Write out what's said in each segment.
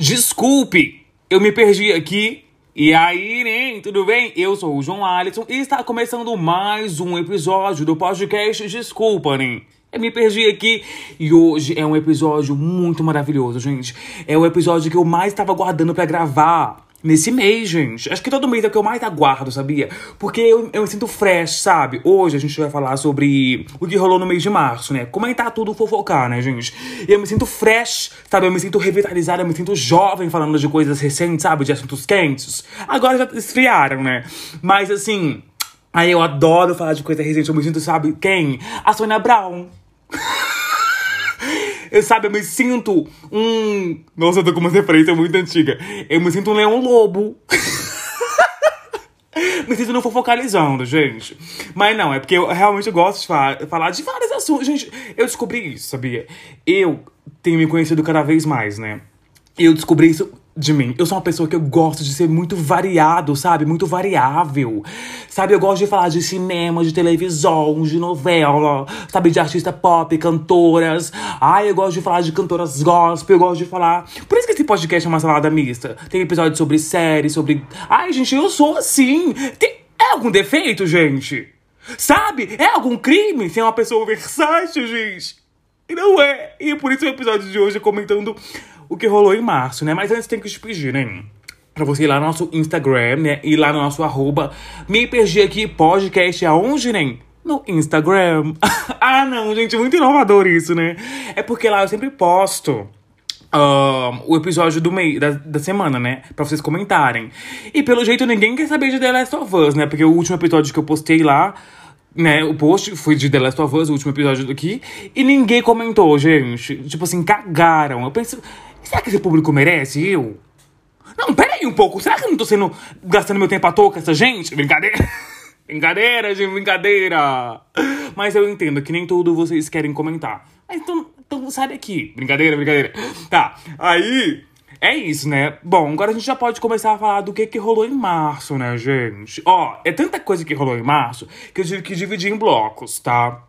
Desculpe, eu me perdi aqui. E aí, né? Tudo bem? Eu sou o João Alisson e está começando mais um episódio do podcast Desculpa, né? Eu me perdi aqui e hoje é um episódio muito maravilhoso, gente. É o episódio que eu mais estava guardando para gravar nesse mês, gente. Acho que todo mês é o que eu mais aguardo, sabia? Porque eu, eu me sinto fresh, sabe? Hoje a gente vai falar sobre o que rolou no mês de março, né? Comentar tudo, fofocar, né, gente? Eu me sinto fresh, sabe? Eu me sinto revitalizada, eu me sinto jovem falando de coisas recentes, sabe? De assuntos quentes. Agora já esfriaram, né? Mas assim. Aí eu adoro falar de coisa recente. Eu me sinto, sabe, quem? A Sônia Brown. Eu, sabe, eu me sinto um. Nossa, eu tô com uma referência muito antiga. Eu me sinto um leão lobo. me sinto no fofocalizando, gente. Mas não, é porque eu realmente gosto de falar, falar de vários assuntos. Gente, eu descobri isso, sabia? Eu tenho me conhecido cada vez mais, né? Eu descobri isso de mim. Eu sou uma pessoa que eu gosto de ser muito variado, sabe? Muito variável. Sabe, eu gosto de falar de cinema, de televisão, de novela, sabe? De artista pop, cantoras. Ai, eu gosto de falar de cantoras gospel, eu gosto de falar. Por isso que esse podcast é uma salada mista. Tem episódio sobre série, sobre. Ai, gente, eu sou assim. Tem... É algum defeito, gente? Sabe? É algum crime ser uma pessoa versátil, gente? Não é. E por isso o episódio de hoje é comentando o que rolou em março, né? Mas antes tem que te pedir, né? Pra você ir lá no nosso Instagram, né? Ir lá no nosso arroba. Me perdi aqui, podcast aonde, né? No Instagram. ah, não, gente, muito inovador isso, né? É porque lá eu sempre posto. O episódio do mês, da, da semana, né? Pra vocês comentarem. E pelo jeito ninguém quer saber de The Last of Us, né? Porque o último episódio que eu postei lá né, o post foi de The Last of Us, o último episódio daqui, e ninguém comentou, gente. Tipo assim, cagaram. Eu penso, será que esse público merece eu? Não, pera aí um pouco. Será que eu não tô sendo gastando meu tempo à toa com essa gente? Brincadeira. brincadeira, gente, brincadeira. Mas eu entendo que nem tudo vocês querem comentar. Mas então, então sai daqui. Brincadeira, brincadeira. Tá. Aí, é isso, né? Bom, agora a gente já pode começar a falar do que que rolou em março, né, gente? Ó, é tanta coisa que rolou em março que eu tive que dividir em blocos, tá?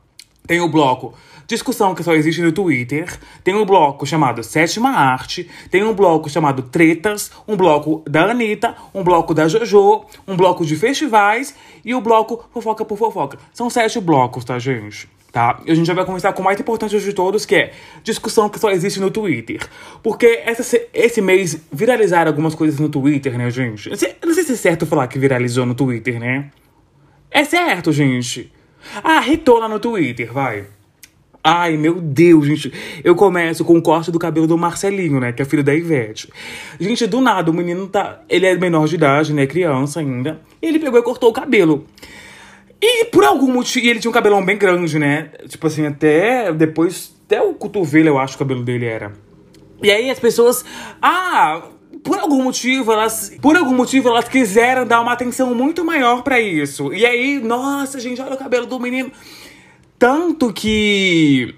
Tem o bloco discussão que só existe no Twitter, tem um bloco chamado Sétima Arte, tem um bloco chamado Tretas, um bloco da Anitta, um bloco da JoJo, um bloco de festivais e o bloco Fofoca por Fofoca. São sete blocos, tá, gente? Tá? E a gente já vai começar com o mais importante de todos, que é discussão que só existe no Twitter. Porque essa, esse mês viralizaram algumas coisas no Twitter, né, gente? Não sei se é certo falar que viralizou no Twitter, né? É certo, gente. Ah, hitou lá no Twitter, vai. Ai, meu Deus, gente. Eu começo com o corte do cabelo do Marcelinho, né? Que é filho da Ivete. Gente, do nada, o menino tá. Ele é menor de idade, né? Criança ainda. Ele pegou e cortou o cabelo. E por algum motivo. E ele tinha um cabelão bem grande, né? Tipo assim, até depois. Até o cotovelo, eu acho, o cabelo dele era. E aí as pessoas. Ah! Por algum motivo, elas, por algum motivo, elas quiseram dar uma atenção muito maior para isso. E aí, nossa, gente, olha o cabelo do menino. Tanto que.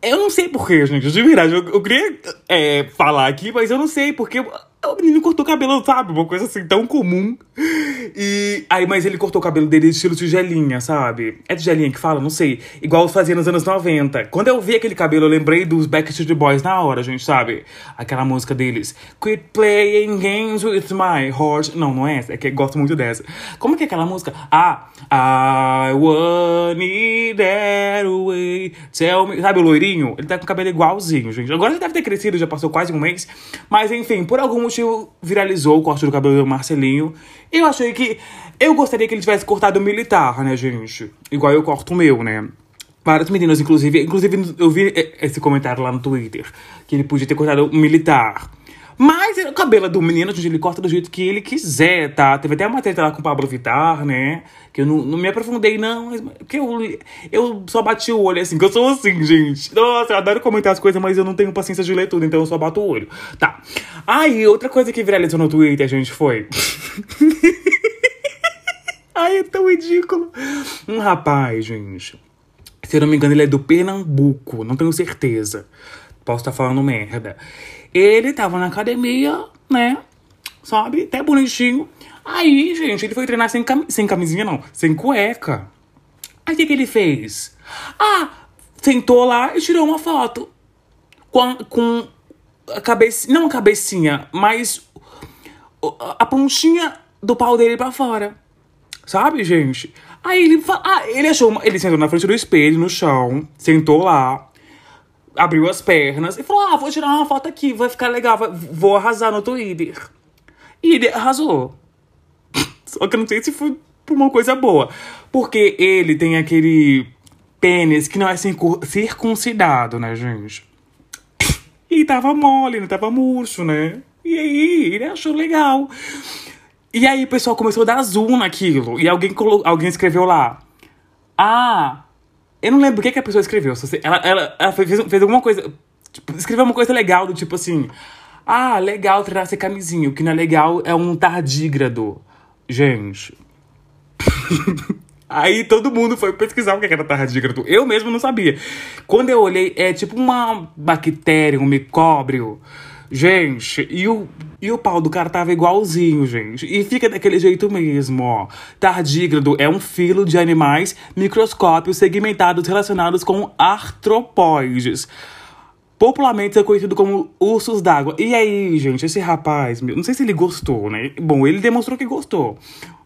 Eu não sei porquê, gente, de verdade. Eu, eu queria é, falar aqui, mas eu não sei porque o menino cortou o cabelo, sabe? Uma coisa assim tão comum. E aí, mas ele cortou o cabelo dele estilo tigelinha, sabe? É tigelinha que fala? Não sei. Igual fazia nos anos 90. Quando eu vi aquele cabelo, eu lembrei dos Backstreet Boys na hora, gente, sabe? Aquela música deles. Quit playing games with my heart. Não, não é essa. É que eu gosto muito dessa. Como que é aquela música? Ah, I want it that way. Tell me. Sabe o loirinho? Ele tá com o cabelo igualzinho, gente. Agora já deve ter crescido, já passou quase um mês. Mas enfim, por algum motivo viralizou o corte do cabelo do Marcelinho. Eu achei que. Eu gostaria que ele tivesse cortado militar, né, gente? Igual eu corto o meu, né? Vários meninos, inclusive. Inclusive, eu vi esse comentário lá no Twitter. Que ele podia ter cortado militar. Mas o cabelo do menino, gente, ele corta do jeito que ele quiser, tá? Teve até uma treta lá com o Pablo Vittar, né? Que eu não, não me aprofundei, não. Porque eu, eu só bati o olho, assim, que eu sou assim, gente. Nossa, eu adoro comentar as coisas, mas eu não tenho paciência de ler tudo, então eu só bato o olho. Tá. Aí, outra coisa que viralizou no Twitter, gente, foi. Ai, é tão ridículo. Um rapaz, gente. Se eu não me engano, ele é do Pernambuco, não tenho certeza. Posso estar falando merda. Ele tava na academia, né? Sabe? Até bonitinho. Aí, gente, ele foi treinar sem, cam sem camisinha, não. Sem cueca. Aí o que, que ele fez? Ah, sentou lá e tirou uma foto. Com, com a cabeça, não a cabecinha, mas a pontinha do pau dele pra fora. Sabe, gente? Aí ele ah, ele achou, uma, ele sentou na frente do espelho, no chão, sentou lá, abriu as pernas e falou: Ah, vou tirar uma foto aqui, vai ficar legal, vai, vou arrasar no Twitter. E ele arrasou. Só que eu não sei se foi por uma coisa boa. Porque ele tem aquele pênis que não é circuncidado, né, gente? E tava mole, não tava murcho, né? E aí, ele achou legal. E aí o pessoal começou a dar zoom naquilo. E alguém, alguém escreveu lá. Ah, eu não lembro o que, que a pessoa escreveu. Ela, ela, ela fez, fez alguma coisa. Tipo, escreveu uma coisa legal, do tipo assim. Ah, legal treinar ser camisinha. O que não é legal é um tardígrado. Gente. Aí todo mundo foi pesquisar o que era tardígrado. Eu mesmo não sabia. Quando eu olhei, é tipo uma bactéria, um micóbrio. Gente, e o, e o pau do cara tava igualzinho, gente. E fica daquele jeito mesmo, ó. Tardígrado é um filo de animais microscópios segmentados relacionados com artropóides. Popularmente é conhecido como ursos d'água. E aí, gente, esse rapaz, não sei se ele gostou, né? Bom, ele demonstrou que gostou.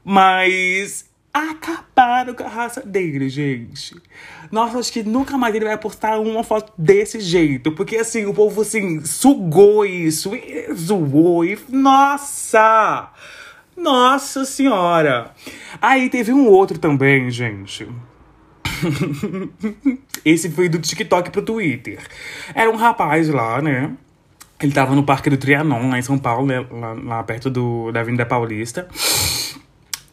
Mas acabaram com a raça dele, gente. Nossa, acho que nunca mais ele vai postar uma foto desse jeito. Porque assim, o povo assim, sugou isso, e zoou e. Nossa! Nossa senhora! Aí teve um outro também, gente. Esse foi do TikTok pro Twitter. Era um rapaz lá, né? Ele tava no Parque do Trianon, lá em São Paulo, né? lá, lá perto do, da Avenida Paulista.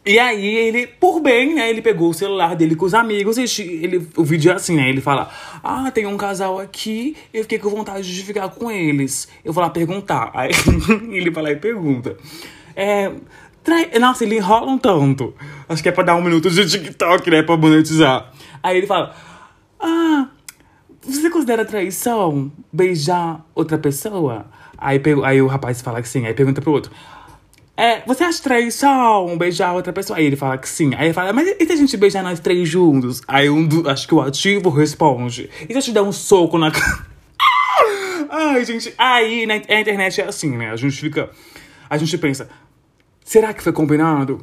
E aí ele, por bem, né, ele pegou o celular dele com os amigos e ele, o vídeo é assim, né? Ele fala: Ah, tem um casal aqui, eu fiquei com vontade de ficar com eles. Eu vou lá perguntar. Aí ele vai lá e pergunta. É. Trai... Nossa, ele enrola um tanto. Acho que é pra dar um minuto de TikTok, né? Pra monetizar. Aí ele fala: Ah, você considera traição beijar outra pessoa? Aí, aí o rapaz fala que sim. Aí pergunta pro outro: é, você acha traição beijar outra pessoa? Aí ele fala que sim. Aí ele fala, mas e se a gente beijar nós três juntos? Aí um do, acho que o ativo responde. E se eu te der um soco na cara? Ai, gente, aí na a internet é assim, né? A gente fica. A gente pensa, será que foi combinado?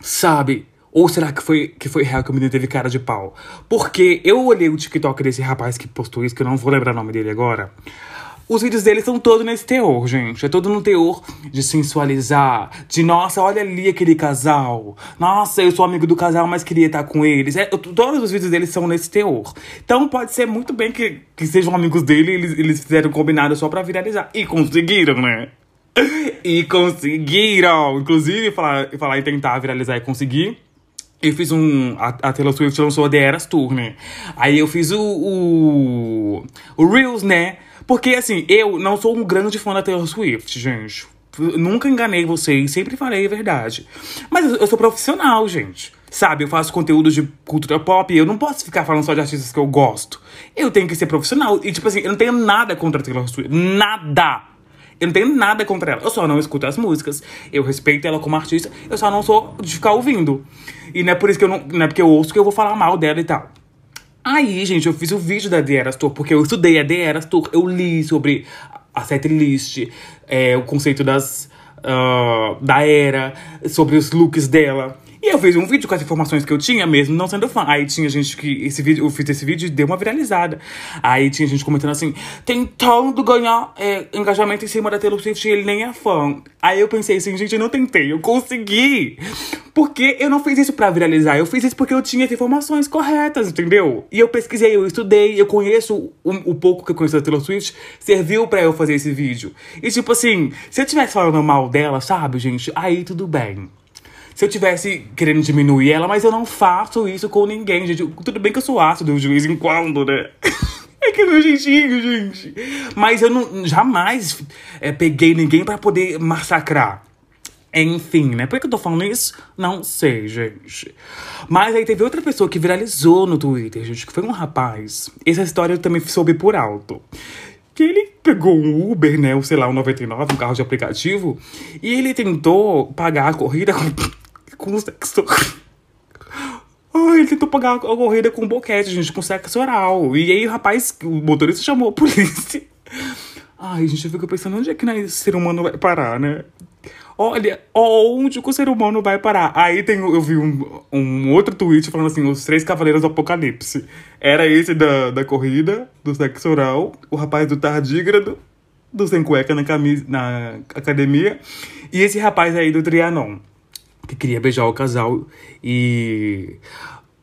Sabe? Ou será que foi, que foi real que o menino teve cara de pau? Porque eu olhei o TikTok desse rapaz que postou isso, que eu não vou lembrar o nome dele agora. Os vídeos dele são todos nesse teor, gente. É todo no teor de sensualizar. De, nossa, olha ali aquele casal. Nossa, eu sou amigo do casal, mas queria estar com eles. É, todos os vídeos dele são nesse teor. Então pode ser muito bem que, que sejam amigos dele e eles, eles fizeram combinado só pra viralizar. E conseguiram, né? E conseguiram! Inclusive, falar, falar em tentar viralizar e conseguir. Eu fiz um. A, a Taylor Swift lançou a The Eras Tour, né? Aí eu fiz o. O, o Reels, né? Porque, assim, eu não sou um grande fã da Taylor Swift, gente. nunca enganei vocês, sempre falei a verdade. Mas eu, sou profissional, gente. Sabe, eu faço conteúdo de cultura pop e eu não posso ficar falando só de artistas que eu gosto. Eu tenho que ser profissional. E, tipo assim, eu não tenho nada contra a Taylor Swift. Nada! Eu não tenho nada contra ela. Eu só não escuto as músicas. Eu respeito ela como artista. Eu só não sou de ficar ouvindo. E não é por isso que eu não. Não é porque eu ouço que eu vou falar mal dela e tal. Aí, gente, eu fiz o vídeo da The Eras Tour, porque eu estudei a The Eras Tour, eu li sobre a setlist, é, o conceito das, uh, da era, sobre os looks dela. Eu fiz um vídeo com as informações que eu tinha, mesmo não sendo fã. Aí tinha gente que. Esse vídeo, eu fiz esse vídeo e deu uma viralizada. Aí tinha gente comentando assim, tentando ganhar é, engajamento em cima da Taylor Swift e ele nem é fã. Aí eu pensei assim, gente, eu não tentei, eu consegui. Porque eu não fiz isso pra viralizar, eu fiz isso porque eu tinha as informações corretas, entendeu? E eu pesquisei, eu estudei, eu conheço o, o pouco que eu conheço da Taylor Swift, serviu para eu fazer esse vídeo. E tipo assim, se eu tivesse falando mal dela, sabe, gente, aí tudo bem se eu tivesse querendo diminuir ela, mas eu não faço isso com ninguém, gente. Tudo bem que eu sou ácido de vez em quando, né? É que é meu jeitinho, gente. Mas eu não jamais é, peguei ninguém para poder massacrar. Enfim, né? Por que eu tô falando isso? Não sei, gente. Mas aí teve outra pessoa que viralizou no Twitter, gente, que foi um rapaz. Essa história eu também soube por alto. Que ele pegou um Uber, né? Ou sei lá, um 99, um carro de aplicativo. E ele tentou pagar a corrida com com sexo. Ai, ele tentou pagar a corrida com boquete, gente, com sexo oral. E aí o rapaz, o motorista chamou a polícia. Ai, gente, eu fico pensando, onde é que esse ser humano vai parar, né? Olha, onde que o ser humano vai parar? Aí tem, eu vi um, um outro tweet falando assim, os três cavaleiros do apocalipse. Era esse da, da corrida, do sexo oral, o rapaz do tardígrado, do sem cueca na, camisa, na academia, e esse rapaz aí do Trianon, que queria beijar o casal e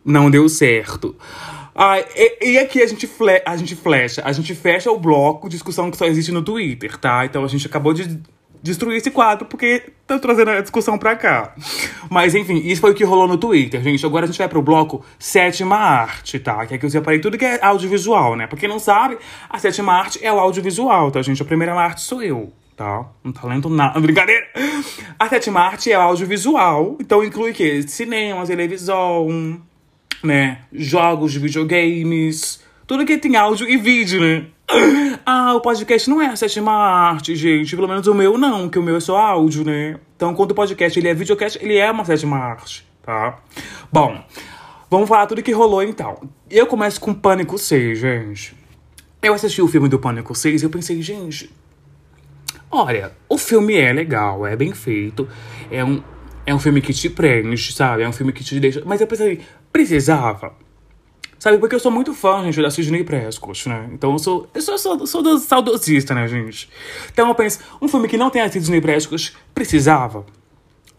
não deu certo. Ah, e, e, aqui a gente, fle a gente flecha, a gente fecha o bloco discussão que só existe no Twitter, tá? Então a gente acabou de destruir esse quadro porque tá trazendo a discussão pra cá. Mas enfim, isso foi o que rolou no Twitter, gente. Agora a gente vai pro bloco Sétima Arte, tá? Que aqui eu separei tudo que é audiovisual, né? Pra quem não sabe, a Sétima Arte é o audiovisual, tá, gente? A primeira arte sou eu tá? Um talento nada. Brincadeira! A sétima arte é audiovisual, então inclui o quê? Cinema, televisão, né? Jogos de videogames, tudo que tem áudio e vídeo, né? Ah, o podcast não é a sétima arte, gente. Pelo menos o meu não, que o meu é só áudio, né? Então, quando o podcast ele é videocast, ele é uma sétima arte, tá? Bom, vamos falar tudo que rolou então. Eu começo com Pânico 6, gente. Eu assisti o filme do Pânico 6 e eu pensei, gente, olha, o filme é legal, é bem feito, é um, é um filme que te prende, sabe? É um filme que te deixa. Mas eu pensei, precisava. Sabe, porque eu sou muito fã, gente, da Sidney Prescott, né? Então eu sou. Eu sou, sou, sou do saudosista, né, gente? Então eu penso, um filme que não tem a Sidney Prescott precisava.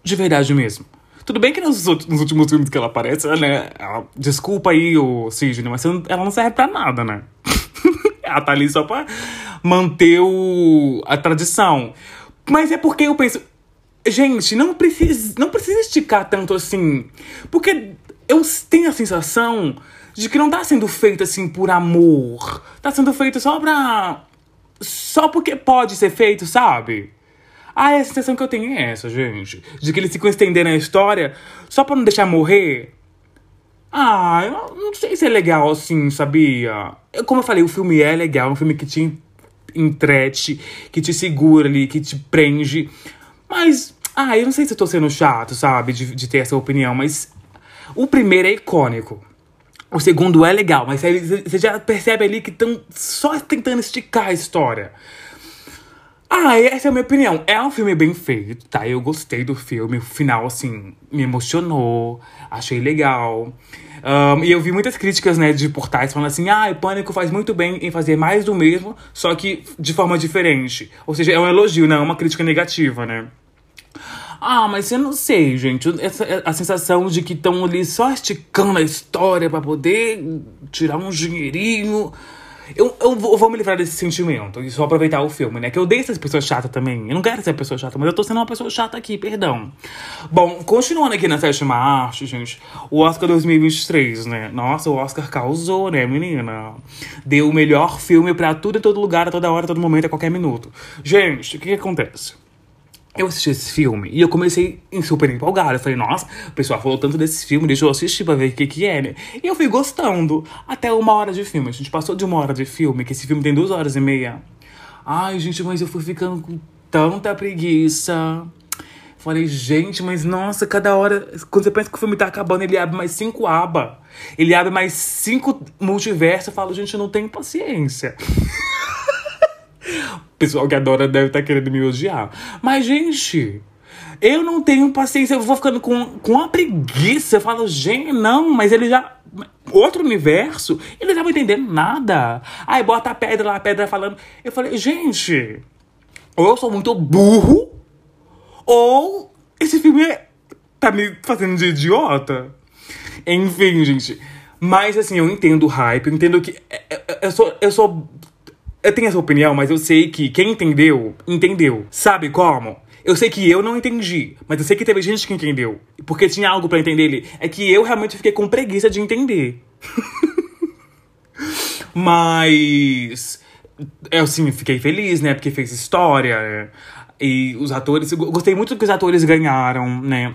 De verdade mesmo. Tudo bem que nos, nos últimos filmes que ela aparece, né? Ela, desculpa aí, o Sidney, mas ela não serve pra nada, né? Ela tá ali só pra manter o, a tradição. Mas é porque eu penso. Gente, não precisa, não precisa esticar tanto assim. Porque eu tenho a sensação de que não tá sendo feito assim por amor. Tá sendo feito só pra. Só porque pode ser feito, sabe? Ah, a sensação que eu tenho é essa, gente. De que eles ficam estendendo a história só pra não deixar morrer. Ah, eu não sei se é legal assim, sabia? Como eu falei, o filme é legal, é um filme que te entrete, que te segura ali, que te prende. Mas, ah, eu não sei se eu tô sendo chato, sabe, de, de ter essa opinião, mas o primeiro é icônico. O segundo é legal, mas você já percebe ali que estão só tentando esticar a história. Ah, essa é a minha opinião. É um filme bem feito, tá? Eu gostei do filme. O final, assim, me emocionou. Achei legal. Um, e eu vi muitas críticas, né, de portais falando assim: ah, Pânico faz muito bem em fazer mais do mesmo, só que de forma diferente. Ou seja, é um elogio, não é uma crítica negativa, né? Ah, mas eu não sei, gente. Essa, a sensação de que estão ali só esticando a história para poder tirar um dinheirinho. Eu, eu, vou, eu, vou, me livrar desse sentimento e só aproveitar o filme, né? Que eu odeio essas pessoas chatas também. Eu não quero ser pessoa chata, mas eu tô sendo uma pessoa chata aqui, perdão. Bom, continuando aqui na sétima arte, gente. O Oscar 2023, né? Nossa, o Oscar causou, né, menina? Deu o melhor filme pra tudo e todo lugar, a toda hora, a todo momento, a qualquer minuto. Gente, o que, que acontece? Eu assisti esse filme e eu comecei super empolgado. Eu falei, nossa, o pessoal falou tanto desse filme, deixa eu assistir pra ver o que que é, né? E eu fui gostando. Até uma hora de filme. A gente passou de uma hora de filme, que esse filme tem duas horas e meia. Ai, gente, mas eu fui ficando com tanta preguiça. Falei, gente, mas nossa, cada hora. Quando você pensa que o filme tá acabando, ele abre mais cinco abas. Ele abre mais cinco multiversos. Eu falo, gente, eu não tenho paciência. Pessoal que adora deve estar tá querendo me odiar. Mas, gente, eu não tenho paciência. Eu vou ficando com, com uma preguiça. Eu falo, gente, não, mas ele já. Outro universo, ele não vai entender nada. Aí bota a pedra lá, a pedra falando. Eu falei, gente, ou eu sou muito burro, ou esse filme é, tá me fazendo de idiota. Enfim, gente. Mas assim, eu entendo o hype, eu entendo que. É, é, eu sou, eu sou eu tenho essa opinião, mas eu sei que quem entendeu, entendeu. Sabe como? Eu sei que eu não entendi, mas eu sei que teve gente que entendeu. Porque tinha algo para entender ele. É que eu realmente fiquei com preguiça de entender. mas. Eu sim, fiquei feliz, né? Porque fez história. Né? E os atores. Gostei muito do que os atores ganharam, né?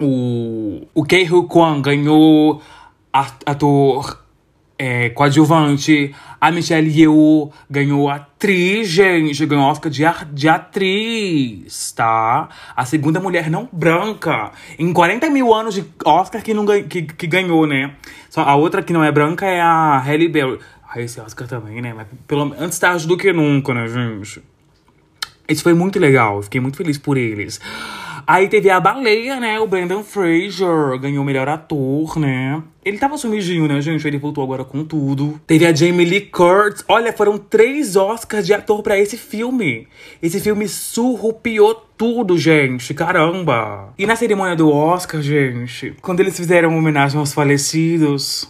O, o Kei Hu Kwan ganhou ator é, coadjuvante. A Michelle Yeoh ganhou atriz, gente. Ganhou Oscar de, de atriz, tá? A segunda mulher não branca. Em 40 mil anos de Oscar que, não, que, que ganhou, né? Só a outra que não é branca é a Halle Berry. Ai, esse Oscar também, né? Mas pelo, antes tarde do que nunca, né, gente? Isso foi muito legal, fiquei muito feliz por eles. Aí teve a baleia, né? O Brandon Fraser ganhou o melhor ator, né? Ele tava sumidinho, né, gente? Ele voltou agora com tudo. Teve a Jamie Lee Curtis. Olha, foram três Oscars de ator para esse filme. Esse filme surrupiou tudo, gente. Caramba. E na cerimônia do Oscar, gente, quando eles fizeram homenagem aos falecidos,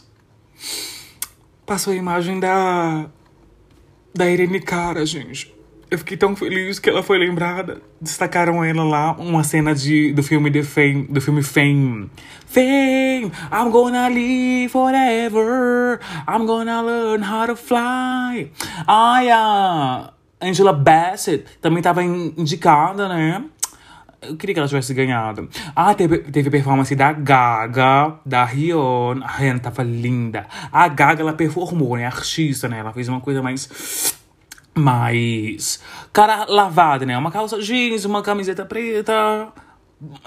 passou a imagem da. da Irene Cara, gente. Eu fiquei tão feliz que ela foi lembrada. Destacaram ela lá, uma cena de, do filme The Fame, do filme Fame. Fame, I'm gonna live forever. I'm gonna learn how to fly. Ai, a Angela Bassett também estava indicada, né? Eu queria que ela tivesse ganhado. Ah, teve, teve performance da Gaga, da Rihanna. A Rihanna tava linda. A Gaga, ela performou, né? Artista, né? Ela fez uma coisa mais mais cara lavada, né? Uma calça jeans, uma camiseta preta.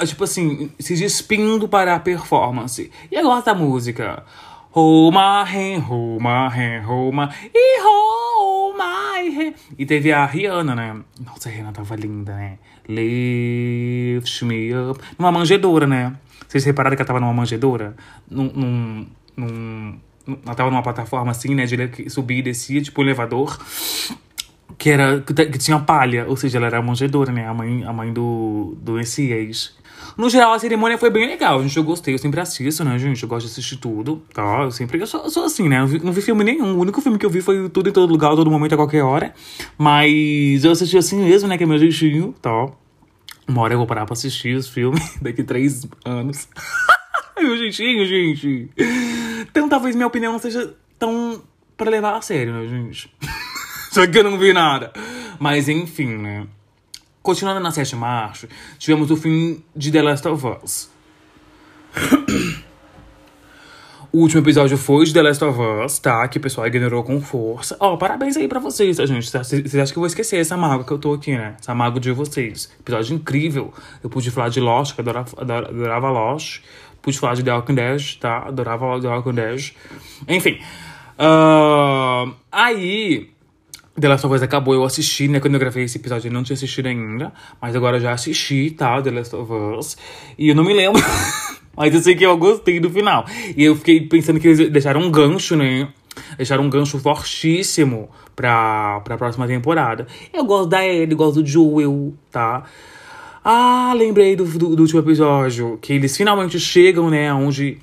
Tipo assim, se despindo para a performance. E eu gosto da música. Roma, hen, Roma, hen, Roma, e Roma, e E teve a Rihanna, né? Nossa, a Rihanna tava linda, né? Lift me up. Numa manjedoura, né? Vocês repararam que ela tava numa manjedoura? Num, num, num, ela tava numa plataforma assim, né? De subir e descia, tipo um elevador que era que, tinha palha, ou seja, ela era a manjedora, né? A mãe, a mãe do, do Messias. No geral, a cerimônia foi bem legal, gente. Eu gostei, eu sempre assisto, né, gente? Eu gosto de assistir tudo, tá? Eu sempre. Eu sou, eu sou assim, né? Não vi, não vi, filme nenhum. O único filme que eu vi foi Tudo em Todo Lugar, todo momento, a qualquer hora. Mas eu assisti assim mesmo, né? Que é meu jeitinho, tá? Uma hora eu vou parar pra assistir os filmes daqui três anos. meu jeitinho, gente. Então talvez minha opinião não seja tão pra levar a sério, né, gente? Só que eu não vi nada. Mas enfim, né? Continuando na sétima arte, tivemos o fim de The Last of Us. O último episódio foi de The Last of Us, tá? Que o pessoal ignorou com força. Ó, oh, parabéns aí pra vocês, tá, gente? Vocês acham que eu vou esquecer essa mágoa que eu tô aqui, né? Essa mágoa de vocês. Episódio incrível. Eu pude falar de Lost, que eu adorava, adorava Lost. Pude falar de The Walking Dead, tá? Adorava The Walking Dead. Enfim. Uh, aí, The Last of Us acabou, eu assisti, né? Quando eu gravei esse episódio, eu não tinha assistido ainda. Mas agora eu já assisti, tá? The Last of Us. E eu não me lembro. mas eu sei que eu gostei do final. E eu fiquei pensando que eles deixaram um gancho, né? Deixaram um gancho fortíssimo pra, pra próxima temporada. Eu gosto da Ellie, gosto do Joel, tá? Ah, lembrei do, do, do último episódio. Que eles finalmente chegam, né? Onde.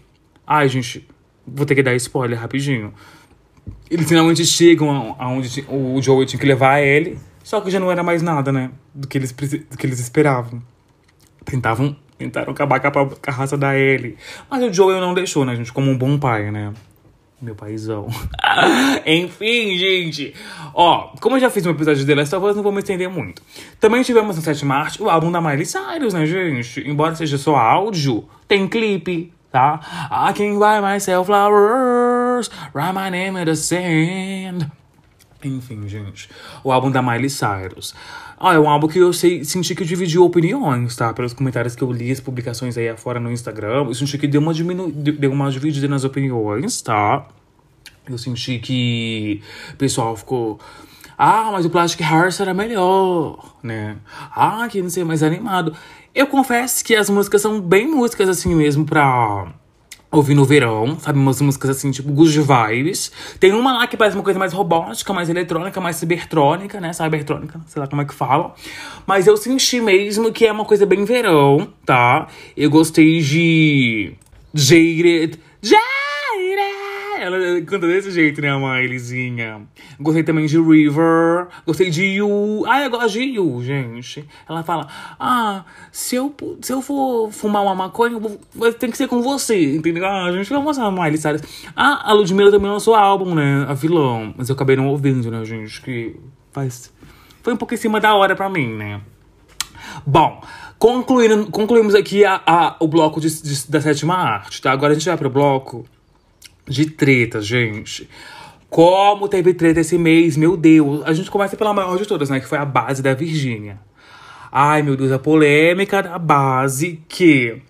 Ai, gente, vou ter que dar spoiler rapidinho. Eles finalmente chegam aonde o Joey tinha que levar ele, só que já não era mais nada, né? Do que eles, do que eles esperavam. Tentavam, tentaram acabar com a, com a raça da Ellie. Mas o Joey não deixou, né, gente? Como um bom pai, né? Meu paizão. Enfim, gente. Ó, como eu já fiz um episódio de The Last of Us, não vou me estender muito. Também tivemos no 7 de março o álbum da Miley Cyrus, né, gente? Embora seja só áudio, tem clipe, tá? I can buy myself flowers, write my name in the sand. Enfim, gente. O álbum da Miley Cyrus. Ah, é um álbum que eu sei, senti que dividiu opiniões, tá? Pelos comentários que eu li, as publicações aí afora no Instagram. Eu senti que deu uma, diminu deu uma dividida nas opiniões, tá? Eu senti que o pessoal ficou. Ah, mas o Plastic Hearts era melhor, né? Ah, que não sei, mais animado. Eu confesso que as músicas são bem músicas assim mesmo pra ouvir no verão, sabe? Umas músicas assim, tipo good vibes. Tem uma lá que parece uma coisa mais robótica, mais eletrônica, mais cibertrônica, né? Cybertrônica, sei lá como é que fala. Mas eu senti mesmo que é uma coisa bem verão, tá? Eu gostei de. Jaded. Jaded! Ela canta desse jeito, né, Mileyzinha. Gostei também de River. Gostei de You. Ah, eu gosto de You, gente. Ela fala: Ah, se eu, se eu for fumar uma maconha, tem que ser com você, entendeu? Ah, gente, vamos mostrar a Miley Cyrus. Ah, a Ludmilla também lançou álbum, né? A vilão. Mas eu acabei não ouvindo, né, gente? Que faz. Foi um pouco em cima da hora pra mim, né? Bom, concluindo, concluímos aqui a, a, o bloco de, de, da sétima arte, tá? Agora a gente vai pro bloco de treta, gente. Como teve treta esse mês, meu Deus. A gente começa pela maior de todas, né? Que foi a base da Virgínia. Ai, meu Deus, a polêmica da base que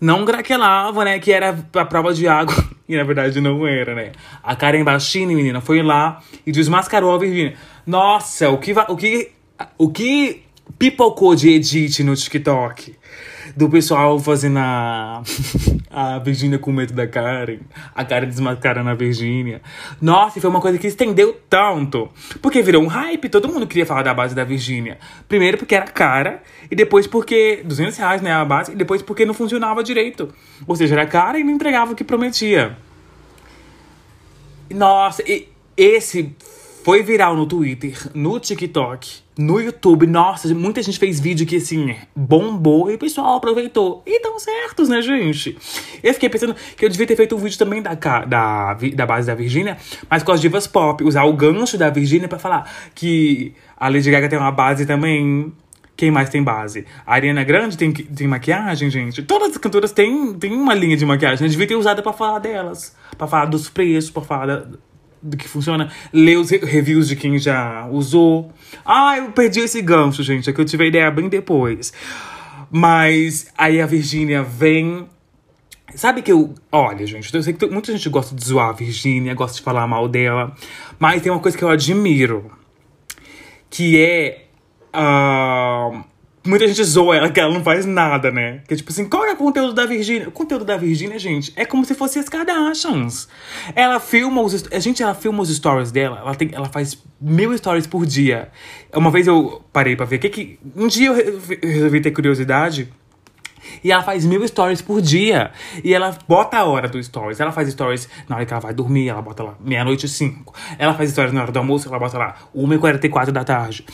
não graquelava, né? Que era a prova de água. E na verdade não era, né? A Karen Bachini, menina, foi lá e desmascarou a Virgínia. Nossa, o que, o que, o que pipocou de edit no TikTok? Do pessoal fazendo a, a Virgínia com medo da Karen. A Karen desmascarando a Virgínia. Nossa, foi uma coisa que estendeu tanto. Porque virou um hype. Todo mundo queria falar da base da Virgínia. Primeiro porque era cara. E depois porque... 200 reais, né? A base. E depois porque não funcionava direito. Ou seja, era cara e não entregava o que prometia. Nossa, e esse foi viral no Twitter, no TikTok, no YouTube. Nossa, muita gente fez vídeo que assim bombou e o pessoal aproveitou. E tão certos, né, gente? Eu fiquei pensando que eu devia ter feito um vídeo também da, da, da base da Virgínia, mas com as divas pop. Usar o gancho da Virgínia para falar que a Lady Gaga tem uma base também. Quem mais tem base? A Ariana Grande tem, tem maquiagem, gente. Todas as cantoras têm, têm uma linha de maquiagem. Eu devia ter usado para falar delas. para falar dos preços, pra falar da, do que funciona, ler os reviews de quem já usou. Ah, eu perdi esse gancho, gente, é que eu tive a ideia bem depois. Mas aí a Virgínia vem. Sabe que eu. Olha, gente, eu sei que muita gente gosta de zoar a Virgínia, gosta de falar mal dela. Mas tem uma coisa que eu admiro. Que é. Uh, Muita gente zoa ela que ela não faz nada, né? Que tipo assim, qual é o conteúdo da Virgínia? O conteúdo da Virgínia, gente, é como se fosse as Kardashians. Ela filma os. A gente, ela filma os stories dela, ela, tem, ela faz mil stories por dia. Uma vez eu parei pra ver que que. Um dia eu resolvi ter curiosidade. E ela faz mil stories por dia. E ela bota a hora do stories. Ela faz stories na hora que ela vai dormir, ela bota lá meia-noite e cinco. Ela faz stories na hora do almoço, ela bota lá 1h44 da tarde.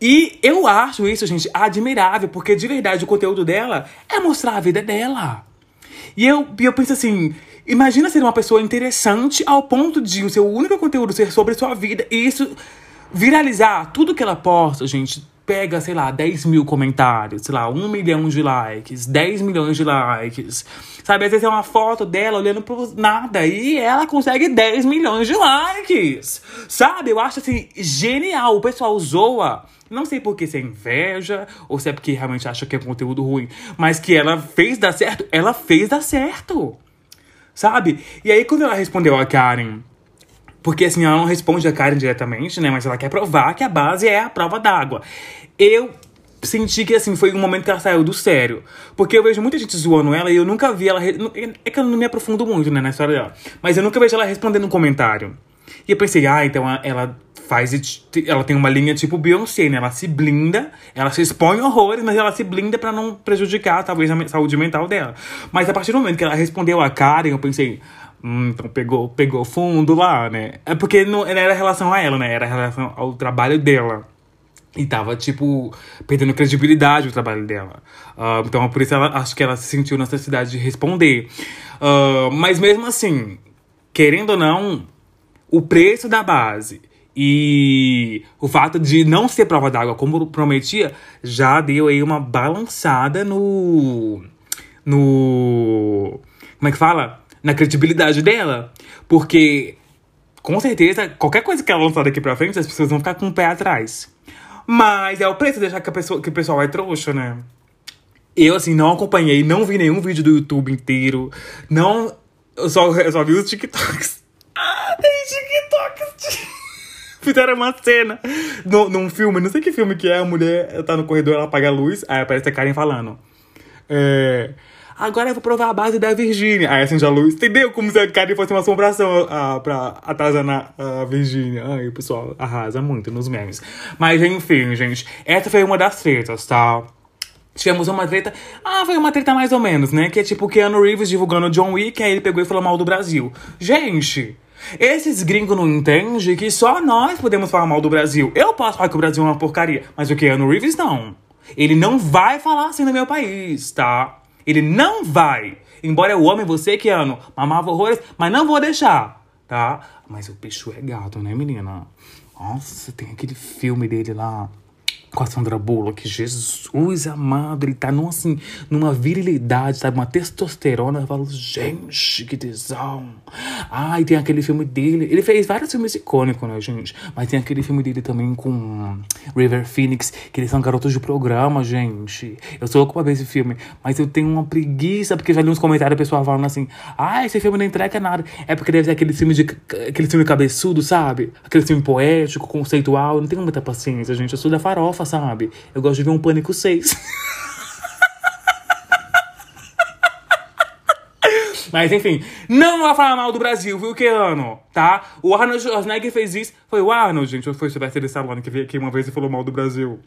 E eu acho isso, gente, admirável, porque de verdade o conteúdo dela é mostrar a vida dela. E eu, eu penso assim, imagina ser uma pessoa interessante ao ponto de o seu único conteúdo ser sobre sua vida e isso viralizar tudo que ela posta, gente pega, sei lá, 10 mil comentários, sei lá, 1 milhão de likes, 10 milhões de likes. Sabe, às vezes é uma foto dela olhando pro nada e ela consegue 10 milhões de likes. Sabe, eu acho assim, genial. O pessoal zoa. Não sei por que se é inveja ou se é porque realmente acha que é conteúdo ruim, mas que ela fez dar certo, ela fez dar certo. Sabe? E aí quando ela respondeu a Karen porque assim, ela não responde a Karen diretamente, né? Mas ela quer provar que a base é a prova d'água. Eu senti que assim, foi um momento que ela saiu do sério. Porque eu vejo muita gente zoando ela e eu nunca vi ela. É que eu não me aprofundo muito, né, na história dela. Mas eu nunca vejo ela respondendo um comentário. E eu pensei, ah, então ela faz. Ela tem uma linha tipo Beyoncé, né? Ela se blinda, ela se expõe horrores, mas ela se blinda para não prejudicar, talvez, a saúde mental dela. Mas a partir do momento que ela respondeu a Karen, eu pensei, Hum, então pegou, pegou fundo lá, né? É porque não, não era relação a ela, né? Era relação ao trabalho dela. E tava, tipo, perdendo credibilidade o trabalho dela. Uh, então, por isso, ela, acho que ela se sentiu necessidade de responder. Uh, mas mesmo assim, querendo ou não, o preço da base e o fato de não ser prova d'água como prometia já deu aí uma balançada no. No. Como é que fala? Na credibilidade dela. Porque, com certeza, qualquer coisa que ela lançar daqui pra frente, as pessoas vão ficar com o pé atrás. Mas é o preço de deixar que, a pessoa, que o pessoal é trouxa, né? Eu, assim, não acompanhei, não vi nenhum vídeo do YouTube inteiro. Não. Eu só, eu só vi os TikToks. Ah, tem TikToks. Fizeram uma cena no, num filme, não sei que filme que é, a mulher tá no corredor, ela apaga a luz, aí aparece a Karen falando. É. Agora eu vou provar a base da Virgínia. Aí acende a luz. Entendeu? Como se a Karen fosse uma assombração ah, pra atazanar a Virgínia. Ai, o pessoal arrasa muito nos memes. Mas enfim, gente. Essa foi uma das tretas, tá? Tivemos uma treta. Ah, foi uma treta mais ou menos, né? Que é tipo o Keanu Reeves divulgando John Wick, aí ele pegou e falou mal do Brasil. Gente, esses gringos não entendem que só nós podemos falar mal do Brasil. Eu posso falar que o Brasil é uma porcaria, mas o Keanu Reeves não. Ele não vai falar assim no meu país, tá? Ele não vai. Embora eu ame você, que ano, mamava horrores, mas não vou deixar, tá? Mas o bicho é gato, né, menina? Nossa, tem aquele filme dele lá. Com a Sandra Bullock. Jesus amado, ele tá num, assim, numa virilidade, sabe? Uma testosterona. Eu falo, gente, que tesão. Ai, tem aquele filme dele. Ele fez vários filmes icônicos, né, gente? Mas tem aquele filme dele também com River Phoenix, que eles são garotos de programa, gente. Eu sou louco pra ver esse filme, mas eu tenho uma preguiça, porque já li uns comentários o pessoal falando assim: ah, esse filme não entrega nada. É porque deve ser aquele filme de aquele filme cabeçudo, sabe? Aquele filme poético, conceitual. Eu não tenho muita paciência, gente. Eu sou da farofa, sabe? Eu gosto de ver um Pânico 6. Mas enfim, não vai falar mal do Brasil, viu, Keano? Tá? O Arnold Schwarzenegger fez isso. Foi o Arnold, gente, ou foi o Sylvester Stallone que veio aqui uma vez e falou mal do Brasil?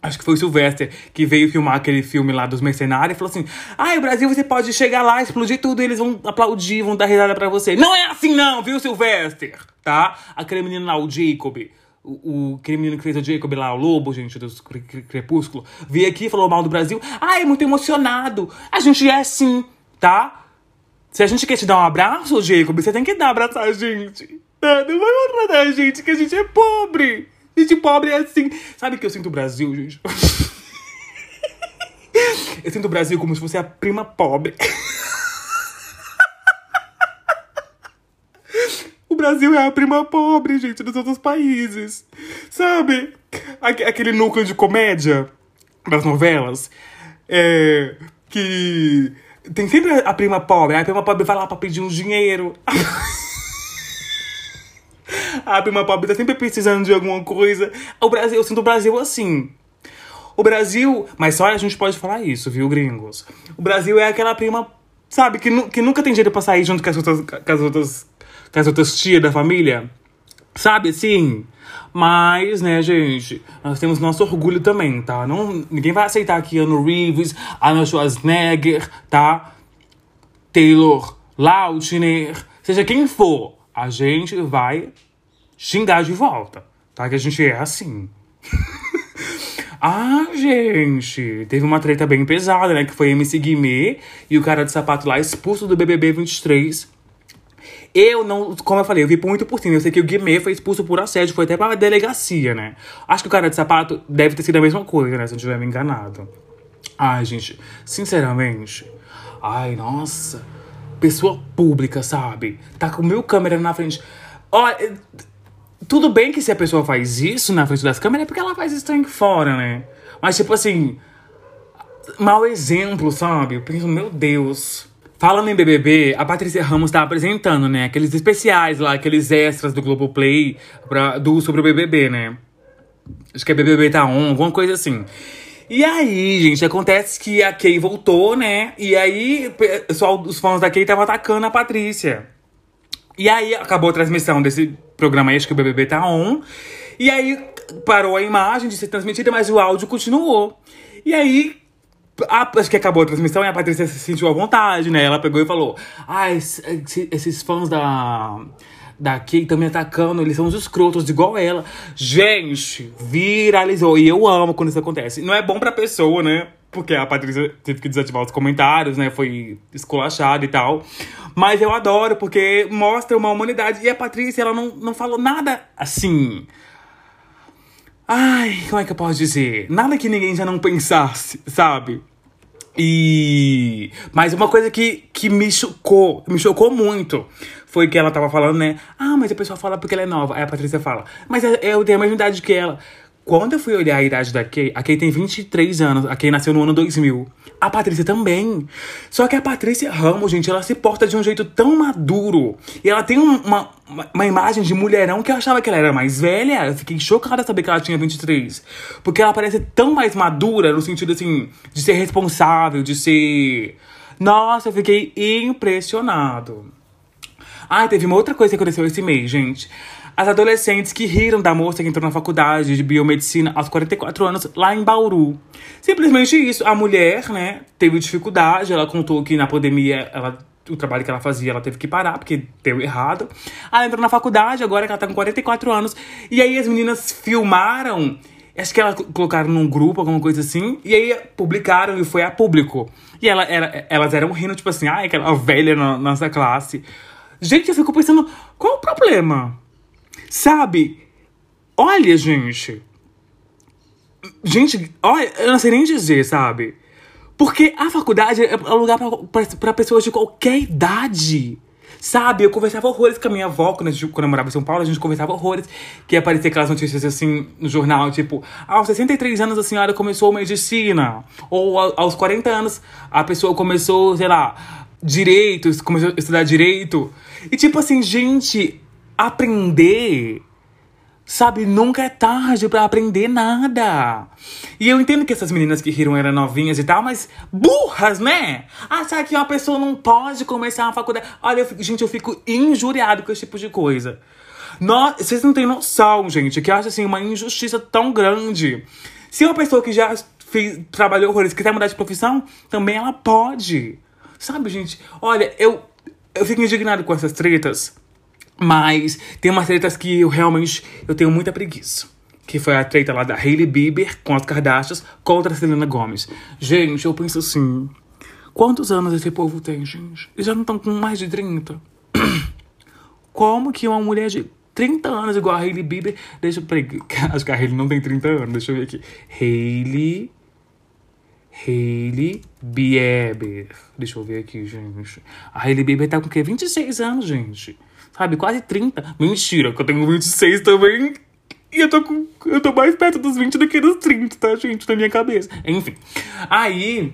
Acho que foi o Sylvester que veio filmar aquele filme lá dos mercenários e falou assim: Ai, ah, Brasil você pode chegar lá, explodir tudo e eles vão aplaudir, vão dar risada pra você. Não é assim, não, viu, Sylvester? Tá? Aquele menino lá, o Jacob o, menino que fez o Jacob lá, o Lobo, gente, do Crepúsculo, veio aqui e falou mal do Brasil. Ai, muito emocionado. A gente é assim, tá? Se a gente quer te dar um abraço, Jacob, você tem que dar abraçar a gente. Não, não vai abraçar a gente, que a gente é pobre. Gente pobre é assim. Sabe que eu sinto o Brasil, gente? eu sinto o Brasil como se fosse a prima pobre. Brasil é a prima pobre, gente, dos outros países. Sabe? Aquele núcleo de comédia das novelas. É, que tem sempre a prima pobre. A prima pobre vai lá pra pedir um dinheiro. a prima pobre tá sempre precisando de alguma coisa. O Brasil, eu sinto o Brasil assim. O Brasil. Mas só a gente pode falar isso, viu, gringos? O Brasil é aquela prima, sabe, que, que nunca tem jeito pra sair junto com as outras, com as outras com as outras tias da família. Sabe assim? Mas, né, gente, nós temos nosso orgulho também, tá? Não, ninguém vai aceitar aqui Ano Reeves, Arnold Schwarzenegger, tá? Taylor Lautner, seja quem for, a gente vai xingar de volta, tá? Que a gente é assim. ah, gente, teve uma treta bem pesada, né? Que foi MC Guimê e o cara de sapato lá expulso do BBB 23 eu não, como eu falei, eu vi muito por cima. Eu sei que o Guimê foi expulso por assédio, foi até pra delegacia, né? Acho que o cara de sapato deve ter sido a mesma coisa, né? Se eu tiver me enganado. Ai, gente, sinceramente. Ai, nossa. Pessoa pública, sabe? Tá com mil câmeras na frente. Olha, tudo bem que se a pessoa faz isso na frente das câmeras é porque ela faz isso também fora, né? Mas, tipo assim. Mau exemplo, sabe? Eu penso, meu Deus. Falando em BBB, a Patrícia Ramos tá apresentando, né? Aqueles especiais lá, aqueles extras do Globoplay pra, do, sobre o BBB, né? Acho que é BBB tá on, alguma coisa assim. E aí, gente, acontece que a Kay voltou, né? E aí, pessoal, os fãs da Kay estavam atacando a Patrícia. E aí, acabou a transmissão desse programa aí, acho que o BBB tá on. E aí, parou a imagem de ser transmitida, mas o áudio continuou. E aí, a, acho que acabou a transmissão e a Patrícia se sentiu à vontade, né? Ela pegou e falou: Ah, esses, esses fãs da. Da estão me atacando, eles são os escrotos, igual ela. Gente, viralizou. E eu amo quando isso acontece. Não é bom pra pessoa, né? Porque a Patrícia teve que desativar os comentários, né? Foi esculachada e tal. Mas eu adoro, porque mostra uma humanidade. E a Patrícia, ela não, não falou nada assim Ai, como é que eu posso dizer? Nada que ninguém já não pensasse, sabe? E. Mas uma coisa que, que me chocou, me chocou muito, foi que ela tava falando, né? Ah, mas a pessoa fala porque ela é nova. Aí a Patrícia fala, mas eu tenho a mesma idade que ela. Quando eu fui olhar a idade da Kay, a Kay tem 23 anos, a Kay nasceu no ano 2000. A Patrícia também. Só que a Patrícia Ramos, gente, ela se porta de um jeito tão maduro. E ela tem uma, uma, uma, imagem de mulherão que eu achava que ela era mais velha. Eu fiquei chocada saber que ela tinha 23. Porque ela parece tão mais madura, no sentido assim, de ser responsável, de ser. Nossa, eu fiquei impressionado. Ah, teve uma outra coisa que aconteceu esse mês, gente as adolescentes que riram da moça que entrou na faculdade de biomedicina aos 44 anos lá em Bauru. Simplesmente isso. A mulher, né, teve dificuldade. Ela contou que na pandemia ela o trabalho que ela fazia, ela teve que parar, porque deu errado. Ela entrou na faculdade, agora que ela tá com 44 anos. E aí as meninas filmaram, acho que elas colocaram num grupo, alguma coisa assim, e aí publicaram e foi a público. E ela, era, elas eram rindo, tipo assim, ai, aquela velha na nossa classe. Gente, eu fico pensando, qual o problema? Sabe? Olha, gente. Gente, olha, eu não sei nem dizer, sabe? Porque a faculdade é um lugar pra pessoas de qualquer idade. Sabe, eu conversava horrores com a minha avó quando, gente, quando eu morava em São Paulo, a gente conversava horrores. Que ia aparecer aquelas notícias assim no jornal, tipo, aos 63 anos a senhora começou medicina. Ou aos 40 anos a pessoa começou, sei lá, direito, começou a estudar direito. E tipo assim, gente, aprender Sabe, nunca é tarde para aprender nada. E eu entendo que essas meninas que riram eram novinhas e tal, mas burras, né? Achar que uma pessoa não pode começar uma faculdade. Olha, eu fico, gente, eu fico injuriado com esse tipo de coisa. Nós, vocês não têm noção, gente, que eu acho assim uma injustiça tão grande. Se uma pessoa que já fez, trabalhou eles quiser mudar de profissão, também ela pode. Sabe, gente? Olha, eu, eu fico indignado com essas tretas. Mas tem umas tretas que eu realmente eu tenho muita preguiça. Que foi a treta lá da Hailey Bieber com as Kardashians contra a Selena Gomez. Gente, eu penso assim... Quantos anos esse povo tem, gente? Eles já não estão com mais de 30. Como que uma mulher de 30 anos igual a Hailey Bieber... Deixa eu... Acho que a Hailey não tem 30 anos. Deixa eu ver aqui. Hailey... Hailey Bieber. Deixa eu ver aqui, gente. A Hailey Bieber tá com o quê? 26 anos, gente. Sabe? Quase 30. Mentira, que eu tenho 26 também. E eu tô, com, eu tô mais perto dos 20 do que dos 30, tá, gente? Na minha cabeça. Enfim. Aí.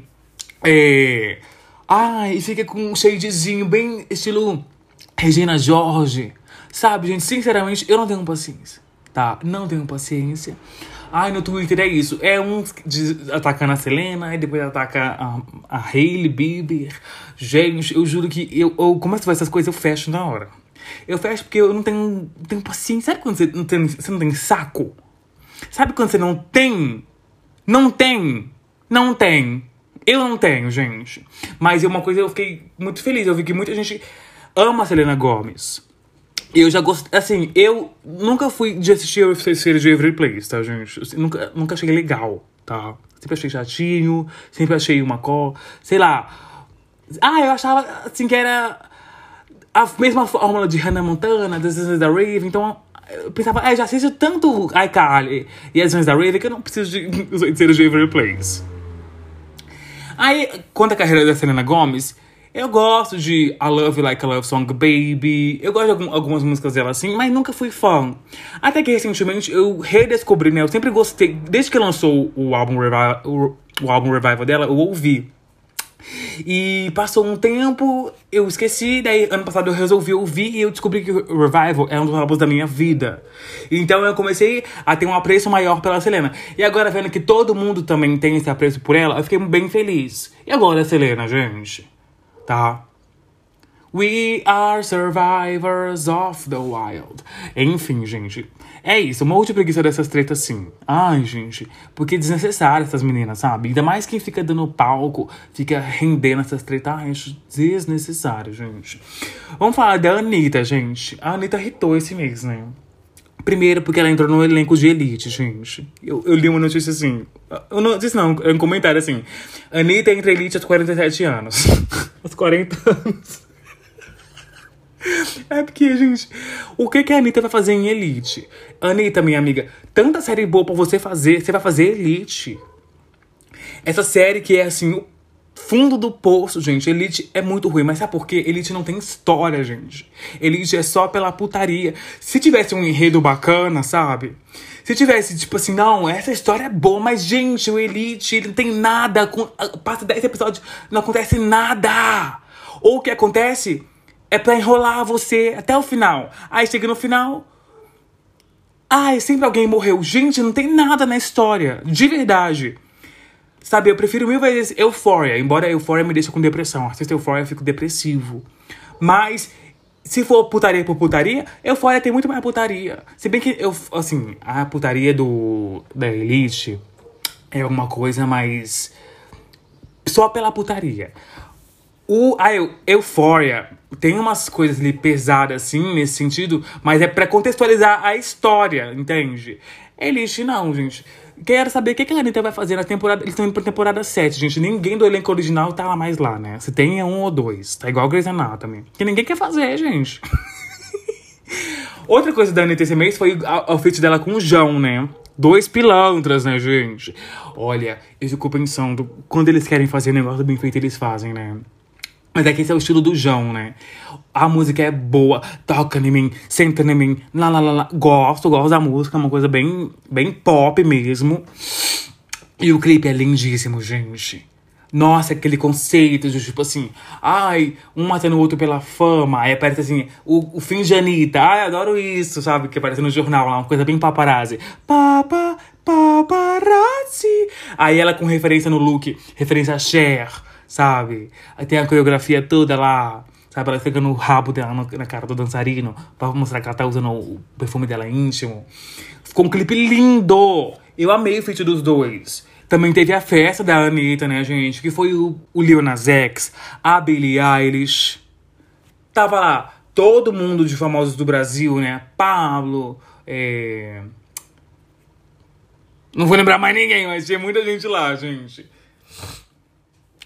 É. Ai, fica com um shadezinho bem estilo Regina Jorge. Sabe, gente? Sinceramente, eu não tenho paciência. Tá? Não tenho paciência. Ai, no Twitter é isso. É um atacando a Selena, e depois ataca a, a Hailey Bieber. Gente, eu juro que eu, eu começo a ver essas coisas, eu fecho na hora. Eu fecho porque eu não tenho, não tenho paciência. Sabe quando você não, tem, você não tem saco? Sabe quando você não tem? Não tem. Não tem. Eu não tenho, gente. Mas uma coisa eu fiquei muito feliz. Eu vi que muita gente ama a Selena Gomez. Eu já gostei. Assim, eu nunca fui de assistir a série de Every Place, tá, gente? Eu nunca, nunca achei legal, tá? Sempre achei chatinho, sempre achei uma cor. Sei lá. Ah, eu achava assim que era a mesma fórmula de Hannah Montana, das Is da Rave, então eu pensava, ah, já assisto tanto iCarly e as da Rave que eu não preciso de ser de Every Place. Aí, quanto à carreira da Selena Gomez, eu gosto de I Love You Like a Love Song Baby. Eu gosto de algumas músicas dela assim, mas nunca fui fã. Até que recentemente eu redescobri, né? Eu sempre gostei, desde que lançou o álbum, o, o álbum Revival dela, eu ouvi. E passou um tempo, eu esqueci, daí ano passado eu resolvi ouvir e eu descobri que o Revival é um dos álbuns da minha vida. Então eu comecei a ter um apreço maior pela Selena. E agora vendo que todo mundo também tem esse apreço por ela, eu fiquei bem feliz. E agora, Selena, gente? Tá? We are survivors of the wild. Enfim, gente. É isso, uma outra preguiça dessas tretas, sim. Ai, gente, porque é desnecessário essas meninas, sabe? Ainda mais quem fica dando palco, fica rendendo essas tretas. Ai, acho desnecessário, gente. Vamos falar da Anitta, gente. A Anitta irritou esse mês, né? Primeiro, porque ela entrou no elenco de Elite, gente. Eu, eu li uma notícia assim. Eu não disse não, é um comentário assim. Anitta entra Elite aos 47 anos. aos 40 anos. É porque, gente, o que, que a Anitta vai fazer em Elite? Anitta, minha amiga, tanta série boa pra você fazer, você vai fazer Elite. Essa série que é assim, o fundo do poço, gente. Elite é muito ruim, mas sabe por quê? Elite não tem história, gente. Elite é só pela putaria. Se tivesse um enredo bacana, sabe? Se tivesse, tipo assim, não, essa história é boa, mas, gente, o Elite, ele não tem nada. Passa 10 episódios, não acontece nada. Ou o que acontece é pra enrolar você até o final. Aí chega no final. Ai, sempre alguém morreu. Gente, não tem nada na história. De verdade. Sabe, eu prefiro mil vezes Euphoria. Embora Euphoria me deixe com depressão. Assista Euphoria, eu fico depressivo. Mas, se for putaria por putaria, Euphoria tem muito mais putaria. Se bem que, eu, assim, a putaria do da Elite é uma coisa mais... Só pela putaria. O, a Euphoria tem umas coisas ali pesadas, assim, nesse sentido, mas é para contextualizar a história, entende? Elite, não, gente. Quero saber o que, a Anitta vai fazer na temporada. Eles estão indo pra temporada 7, gente. Ninguém do elenco original tá mais lá, né? Se tem é um ou dois. Tá igual Grey's Anatomy. Que ninguém quer fazer, gente. Outra coisa da Anitta esse mês foi o feat dela com o João, né? Dois pilantras, né, gente? Olha, eu fico pensando, quando eles querem fazer negócio bem feito, eles fazem, né? Mas é que esse é o estilo do João, né? A música é boa, toca em mim, senta em mim, lá, lá, lá, lá. Gosto, gosto da música, é uma coisa bem, bem pop mesmo. E o clipe é lindíssimo, gente. Nossa, aquele conceito de tipo assim, ai, um matando o outro pela fama. Aí aparece assim, o, o fim de Anitta. Ai, adoro isso, sabe? Que aparece no jornal lá, uma coisa bem paparazzi. Papa, paparazzi. Aí ela com referência no look, referência a Cher sabe? Aí tem a coreografia toda lá, sabe? Ela pegando o rabo dela na cara do dançarino pra mostrar que ela tá usando o perfume dela íntimo. Ficou um clipe lindo! Eu amei o feat dos dois. Também teve a festa da Anitta, né, gente? Que foi o, o Lil Nas X, a Billie Eilish. Tava lá todo mundo de famosos do Brasil, né? Pablo, é... Não vou lembrar mais ninguém, mas tinha muita gente lá, gente.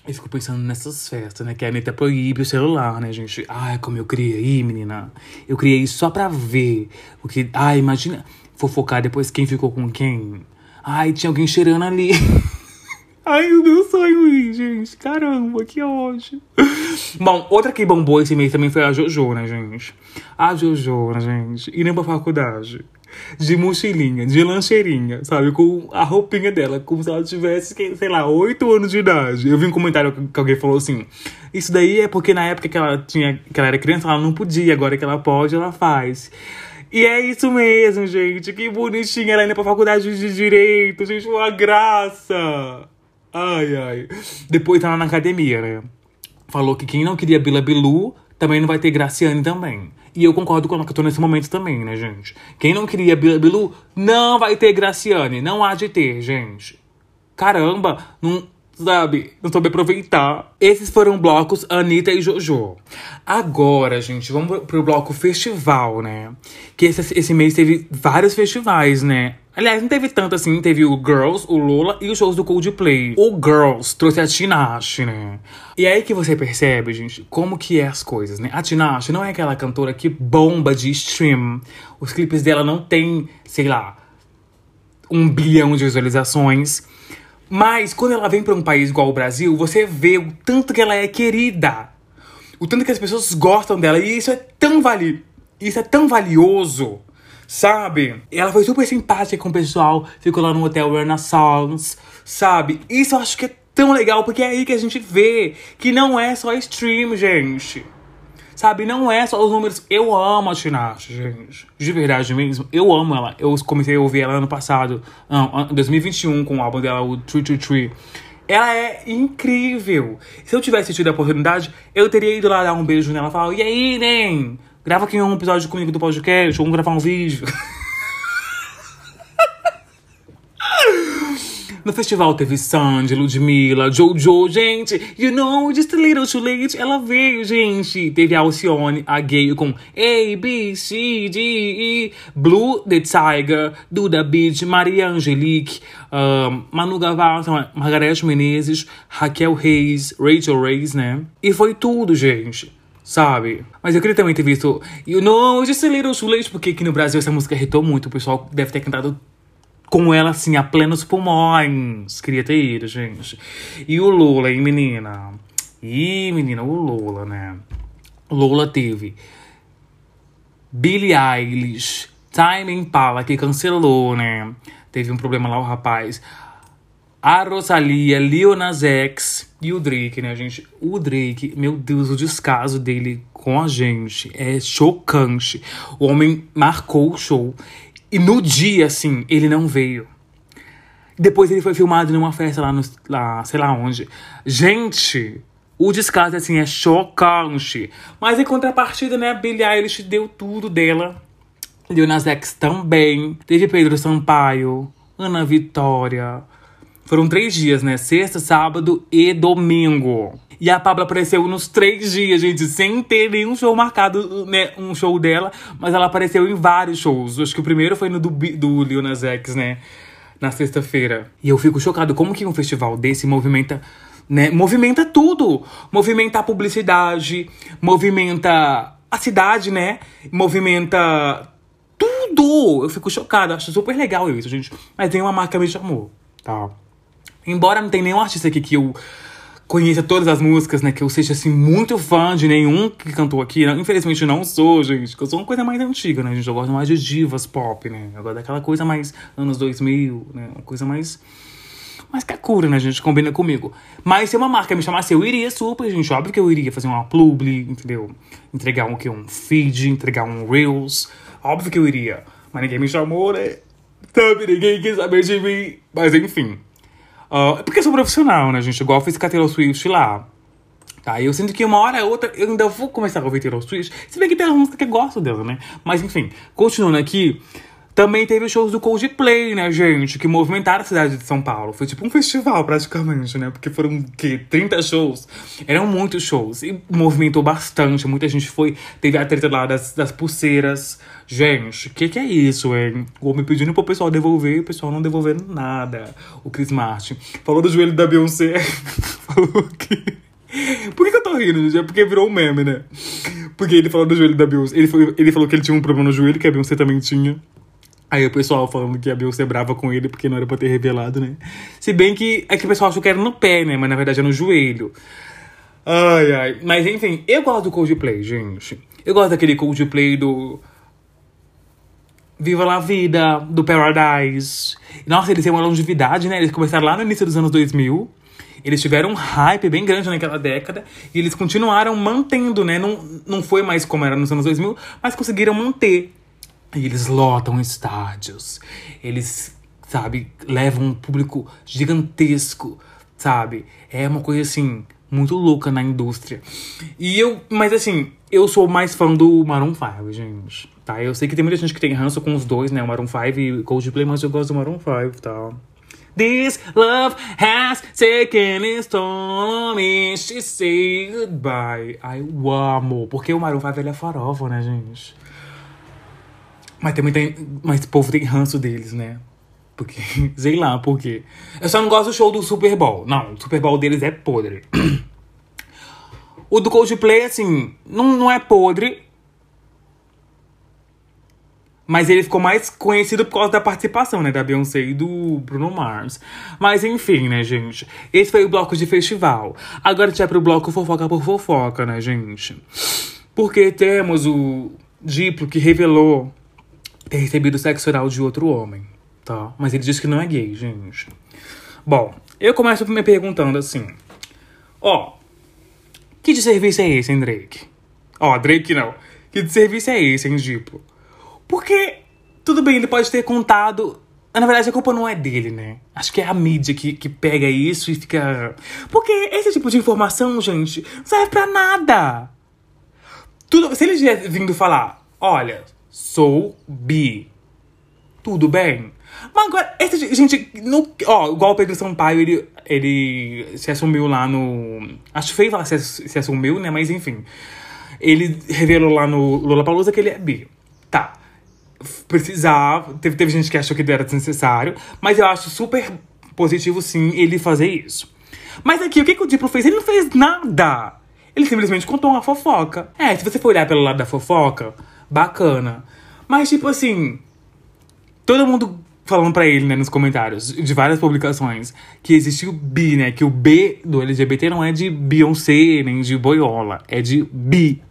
Eu fico pensando nessas festas, né? Que a Anitta proíbe o celular, né, gente? Ai, como eu criei menina. Eu criei só pra ver. Porque, ai, imagina fofocar depois quem ficou com quem. Ai, tinha alguém cheirando ali. Ai, o meu sonho gente. Caramba, que ódio. Bom, outra que bombou esse mês também foi a Jojo, né, gente? A Jojo, né, gente? Indo pra faculdade de mochilinha, de lancheirinha, sabe? Com a roupinha dela, como se ela tivesse, sei lá, 8 anos de idade. Eu vi um comentário que alguém falou assim: Isso daí é porque na época que ela tinha, que ela era criança, ela não podia, agora que ela pode, ela faz. E é isso mesmo, gente. Que bonitinha ela indo pra faculdade de direito, gente, uma graça. Ai, ai. Depois tá lá na academia, né? Falou que quem não queria Bila Bilu também não vai ter Graciane também. E eu concordo com ela que eu tô nesse momento também, né, gente? Quem não queria Bilu, não vai ter Graciane. Não há de ter, gente. Caramba, não sabe? Não soube aproveitar. Esses foram blocos Anitta e Jojo. Agora, gente, vamos pro bloco festival, né? Que esse, esse mês teve vários festivais, né? Aliás, não teve tanto assim. Teve o Girls, o Lola e os shows do Coldplay. O Girls trouxe a Tinashe, né? E aí que você percebe, gente, como que é as coisas, né? A Tinashe não é aquela cantora que bomba de stream. Os clipes dela não tem, sei lá, um bilhão de visualizações. Mas quando ela vem para um país igual o Brasil, você vê o tanto que ela é querida. O tanto que as pessoas gostam dela. E isso é tão vali isso é tão valioso, sabe? Ela foi super simpática com o pessoal, ficou lá no hotel Renaissance, sabe? Isso eu acho que é tão legal, porque é aí que a gente vê que não é só stream, gente. Sabe, não é só os números. Eu amo a Tinashe, gente. De verdade mesmo. Eu amo ela. Eu comecei a ouvir ela ano passado, não, 2021, com o álbum dela, o 333. Ela é incrível. Se eu tivesse tido a oportunidade, eu teria ido lá dar um beijo nela e falar: E aí, Nem? Grava aqui um episódio comigo do podcast, vamos gravar um vídeo. No festival teve Sandy, Ludmilla, Jojo, gente. You know, just a little too late. Ela veio, gente. Teve a Alcione, a Gay com A, B, C, D, E. Blue, The Tiger, Duda Beach, Maria Angelique, um, Manu Gavassi, Margareth Menezes, Raquel Reis, Rachel Reis, né? E foi tudo, gente sabe? Mas eu queria também ter visto You Know Just a Little Too Late, porque aqui no Brasil essa música irritou muito. O pessoal deve ter cantado com ela assim, a plenos pulmões. Queria ter ido, gente. E o Lula, hein, menina? Ih, menina, o Lula, né? Lula teve Billie Eilish, Time Impala, que cancelou, né? Teve um problema lá, o rapaz. A Rosalia, Lil Nas X e o Drake, né, gente? O Drake, meu Deus, o descaso dele com a gente é chocante. O homem marcou o show. E no dia, assim, ele não veio. Depois ele foi filmado numa festa lá, no, lá sei lá onde. Gente, o descaso, assim, é chocante. Mas em contrapartida, né, a Billie Eilish deu tudo dela. Deu nas X também. Teve Pedro Sampaio, Ana Vitória. Foram três dias, né? Sexta, sábado e domingo. E a Pablo apareceu nos três dias, gente, sem ter nenhum show marcado, né? Um show dela, mas ela apareceu em vários shows. Acho que o primeiro foi no do, do Lil Nas X, né? Na sexta-feira. E eu fico chocado como que um festival desse movimenta né? Movimenta tudo. Movimenta a publicidade, movimenta a cidade, né? Movimenta tudo! Eu fico chocada, acho super legal isso, gente. Mas tem uma marca me chamou, tá? Embora não tenha nenhum artista aqui que eu conheça todas as músicas, né? Que eu seja, assim, muito fã de nenhum que cantou aqui. Né? Infelizmente não sou, gente. Que eu sou uma coisa mais antiga, né, gente? Eu gosto mais de divas pop, né? Eu gosto daquela coisa mais anos 2000, né? Uma coisa mais... Mais cura, né, gente? Combina comigo. Mas se uma marca me chamasse, eu iria super, gente. Óbvio que eu iria fazer uma publi, entendeu? Entregar um, que, um feed, entregar um Reels. Óbvio que eu iria. Mas ninguém me chamou, né? Sabe? Ninguém quis saber de mim. Mas enfim. Uh, porque eu sou profissional, né, gente? Igual eu fiz com a Taylor Swift lá. Tá? Eu sinto que uma hora ou outra eu ainda vou começar a ouvir Taylor Swift. Se bem que tem uma música que eu gosto dela, né? Mas enfim, continuando aqui. Também teve shows do Coldplay, né, gente? Que movimentaram a cidade de São Paulo. Foi tipo um festival, praticamente, né? Porque foram, que 30 shows. Eram muitos shows. E movimentou bastante. Muita gente foi. Teve a treta lá das, das pulseiras. Gente, o que, que é isso, hein? O homem pedindo pro pessoal devolver o pessoal não devolvendo nada. O Chris Martin. Falou do joelho da Beyoncé. falou que. Por que, que, eu tô rindo, gente? É porque virou um meme, né? Porque ele falou do joelho da Beyoncé. Ele, foi, ele falou que ele tinha um problema no joelho, que a Beyoncé também tinha. Aí o pessoal falando que a Beyoncé brava com ele porque não era pra ter revelado, né? Se bem que é que o pessoal achou que era no pé, né? Mas na verdade é no joelho. Ai, ai. Mas enfim, eu gosto do Coldplay, gente. Eu gosto daquele Coldplay do. Viva la Vida, do Paradise. Nossa, eles têm uma longevidade, né? Eles começaram lá no início dos anos 2000. Eles tiveram um hype bem grande naquela década. E eles continuaram mantendo, né? Não, não foi mais como era nos anos 2000, mas conseguiram manter e eles lotam estádios. Eles, sabe, levam um público gigantesco, sabe? É uma coisa assim muito louca na indústria. E eu, mas assim, eu sou mais fã do Maroon 5, gente. Tá? Eu sei que tem muita gente que tem ranço com os dois, né? O Maroon 5 e Coldplay, mas eu gosto do Maroon 5, tá? This love has taken its toll on me to say goodbye. Ai, eu amo. Porque o Maroon 5 ele é farofa, né, gente? Mas também tem. Mas o povo tem ranço deles, né? Porque. Sei lá por quê. Eu só não gosto do show do Super Bowl. Não, o Super Bowl deles é podre. o do Coldplay, assim, não, não é podre. Mas ele ficou mais conhecido por causa da participação, né? Da Beyoncé e do Bruno Mars. Mas enfim, né, gente? Esse foi o bloco de festival. Agora a gente vai pro bloco fofoca por fofoca, né, gente? Porque temos o Diplo que revelou ter recebido sexo oral de outro homem, tá? Mas ele diz que não é gay, gente. Bom, eu começo me perguntando assim: ó, que de serviço é esse, hein, Drake? Ó, Drake não. Que de serviço é esse, hein, Diplo? Porque, tudo bem, ele pode ter contado. Na verdade, a culpa não é dele, né? Acho que é a mídia que, que pega isso e fica. Porque esse tipo de informação, gente, não serve pra nada. Tudo, se ele tivesse vindo falar, olha, sou bi. Tudo bem? Mas agora, esse, gente, no, ó, igual o Pedro Sampaio, ele, ele se assumiu lá no. Acho feio falar se, se assumiu, né? Mas enfim. Ele revelou lá no Lollapalooza que ele é bi. Tá. Precisava. Teve, teve gente que achou que era desnecessário. Mas eu acho super positivo, sim, ele fazer isso. Mas aqui, o que, que o Diplo fez? Ele não fez nada. Ele simplesmente contou uma fofoca. É, se você for olhar pelo lado da fofoca, bacana. Mas, tipo assim, todo mundo falando pra ele, né, nos comentários de várias publicações, que existe o bi, né? Que o B do LGBT não é de Beyoncé, nem de Boiola, é de bi.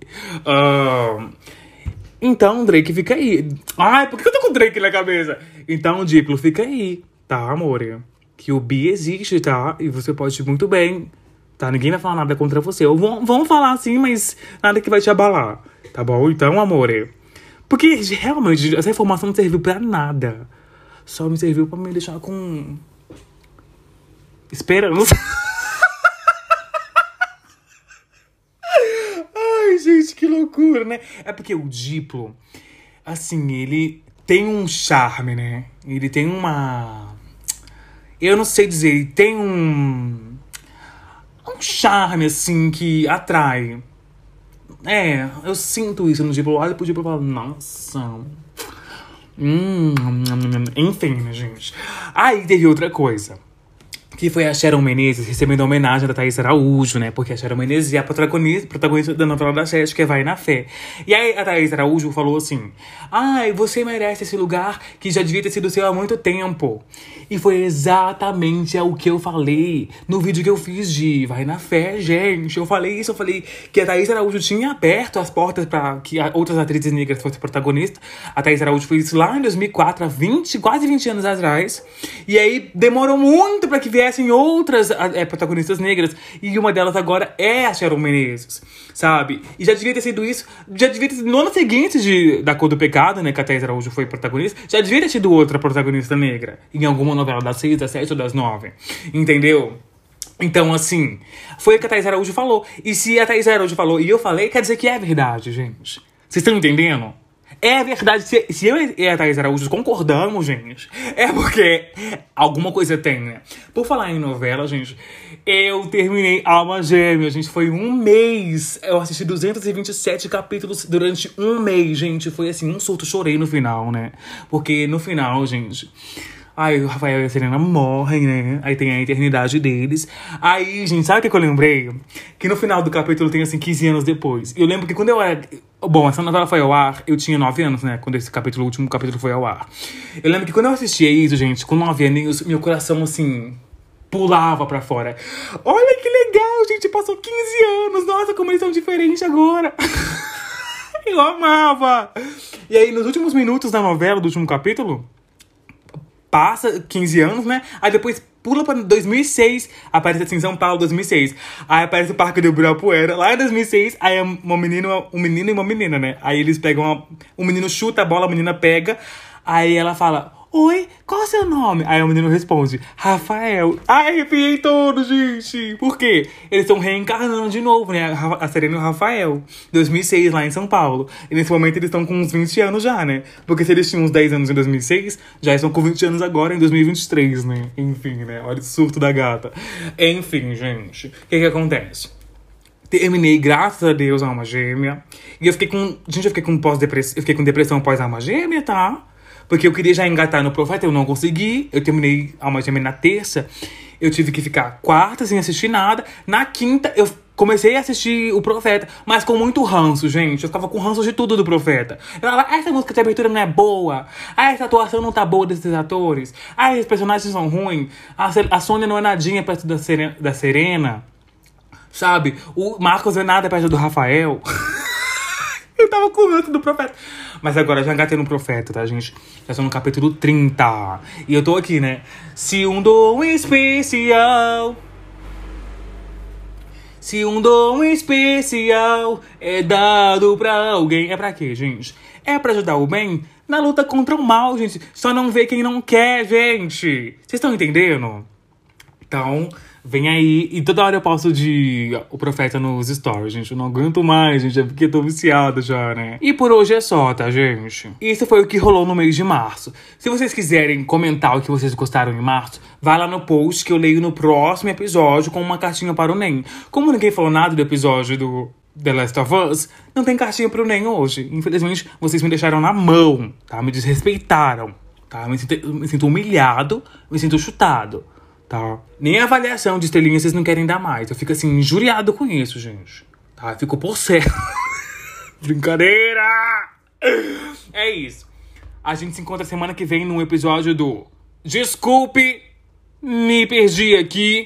Uh, então, Drake fica aí. Ai, por que eu tô com Drake na cabeça? Então, Diplo, fica aí, tá, amor? Que o bi existe, tá? E você pode muito bem, tá? Ninguém vai falar nada contra você. Ou vão, vão falar assim, mas nada que vai te abalar, tá bom? Então, amor, porque realmente essa informação não serviu pra nada. Só me serviu pra me deixar com. Esperança. Ai, gente, que loucura, né? É porque o Diplo, assim, ele tem um charme, né? Ele tem uma. Eu não sei dizer, ele tem um. Um charme, assim, que atrai. É, eu sinto isso no Diplo. Olha pro Diplo e falo, nossa. Hum, enfim, gente. Aí teve outra coisa. Que foi a Sharon Menezes recebendo a homenagem da Thaís Araújo, né? Porque a Sharon Menezes é a protagonista, protagonista da novela da Sete, que é Vai na Fé. E aí a Thaís Araújo falou assim: Ai, você merece esse lugar que já devia ter sido seu há muito tempo. E foi exatamente o que eu falei no vídeo que eu fiz de Vai na Fé, gente. Eu falei isso, eu falei que a Thaís Araújo tinha aberto as portas para que outras atrizes negras fossem protagonistas. A Thaís Araújo fez isso lá em 2004, há 20, quase 20 anos atrás. E aí demorou muito para que viessem outras é, protagonistas negras. E uma delas agora é a Sharon Menezes, sabe? E já devia ter sido isso, já devia ter sido no ano seguinte de, da Cor do Pecado, né? Que a Thaís Araújo foi protagonista, já devia ter sido outra protagonista negra em alguma novela das seis, das sete ou das nove. Entendeu? Então, assim, foi o que a Thais Araújo falou. E se a Thais Araújo falou e eu falei, quer dizer que é verdade, gente. Vocês estão entendendo? É verdade. Se, se eu e a Thais Araújo concordamos, gente, é porque alguma coisa tem, né? Por falar em novela, gente, eu terminei Alma Gêmea, gente. Foi um mês. Eu assisti 227 capítulos durante um mês, gente. Foi assim, um surto. Chorei no final, né? Porque no final, gente Aí o Rafael e a Serena morrem, né? Aí tem a eternidade deles. Aí, gente, sabe o que, eu lembrei? Que no final do capítulo tem, assim, 15 anos depois. Eu lembro que quando eu era. Bom, essa novela foi ao ar, eu tinha 9 anos, né? Quando esse capítulo, o último capítulo foi ao ar. Eu lembro que quando eu assistia isso, gente, com 9 anos, meu coração, assim, pulava pra fora. Olha que legal, gente, passou 15 anos. Nossa, como eles são diferentes agora. eu amava. E aí, nos últimos minutos da novela, do último capítulo passa 15 anos, né? Aí depois pula pra 2006, aparece assim, São Paulo, 2006. Aí aparece o Parque do Ibirapuera, lá em 2006, aí é uma menina, um menino e uma menina, né? Aí eles pegam, uma, um menino chuta a bola, a menina pega, aí ela fala, Oi, qual é o seu nome? Aí o menino responde, Rafael. Ai, arrepiei todo, gente. Por quê? Eles estão reencarnando de novo, né? A Serena e o Rafael. 2006, lá em São Paulo. E nesse momento eles estão com uns 20 anos já, né? Porque se eles tinham uns 10 anos em 2006, já estão com 20 anos agora em 2023, né? Enfim, né? Olha o surto da gata. Enfim, gente. O que que acontece? Terminei, graças a Deus, a alma gêmea. E eu fiquei com. Gente, eu fiquei com pós-depressão. Eu fiquei com depressão pós-alma gêmea, tá? Porque eu queria já engatar no Profeta, eu não consegui. Eu terminei Alma Gêmea na terça. Eu tive que ficar quarta sem assistir nada. Na quinta, eu comecei a assistir o Profeta, mas com muito ranço, gente. Eu ficava com ranço de tudo do Profeta. Eu falava, essa música de abertura não é boa. Ah, essa atuação não tá boa desses atores. Ah, esses personagens são ruins. A, a Sônia não é nadinha perto da Serena, da Serena. Sabe? O Marcos é nada perto do Rafael. eu tava com ranço do Profeta. Mas agora já engatei no profeta, tá, gente? Já estou no capítulo 30. E eu tô aqui, né? Se um dom especial. Se um dom especial é dado pra alguém. É pra quê, gente? É pra ajudar o bem na luta contra o mal, gente. Só não vê quem não quer, gente. Vocês estão entendendo? Então, Vem aí, e toda hora eu posto de o profeta nos stories, gente. Eu não aguento mais, gente. É porque tô viciado já, né? E por hoje é só, tá, gente? Isso foi o que rolou no mês de março. Se vocês quiserem comentar o que vocês gostaram em março, vai lá no post que eu leio no próximo episódio com uma cartinha para o NEM. Como ninguém falou nada do episódio do The Last of Us, não tem cartinha pro NEM hoje. Infelizmente, vocês me deixaram na mão, tá? Me desrespeitaram, tá? Me sinto, me sinto humilhado, me sinto chutado tá? Nem avaliação de estrelinha vocês não querem dar mais. Eu fico assim, injuriado com isso, gente. Tá? Eu fico por certo. Brincadeira! É isso. A gente se encontra semana que vem num episódio do Desculpe, me perdi aqui.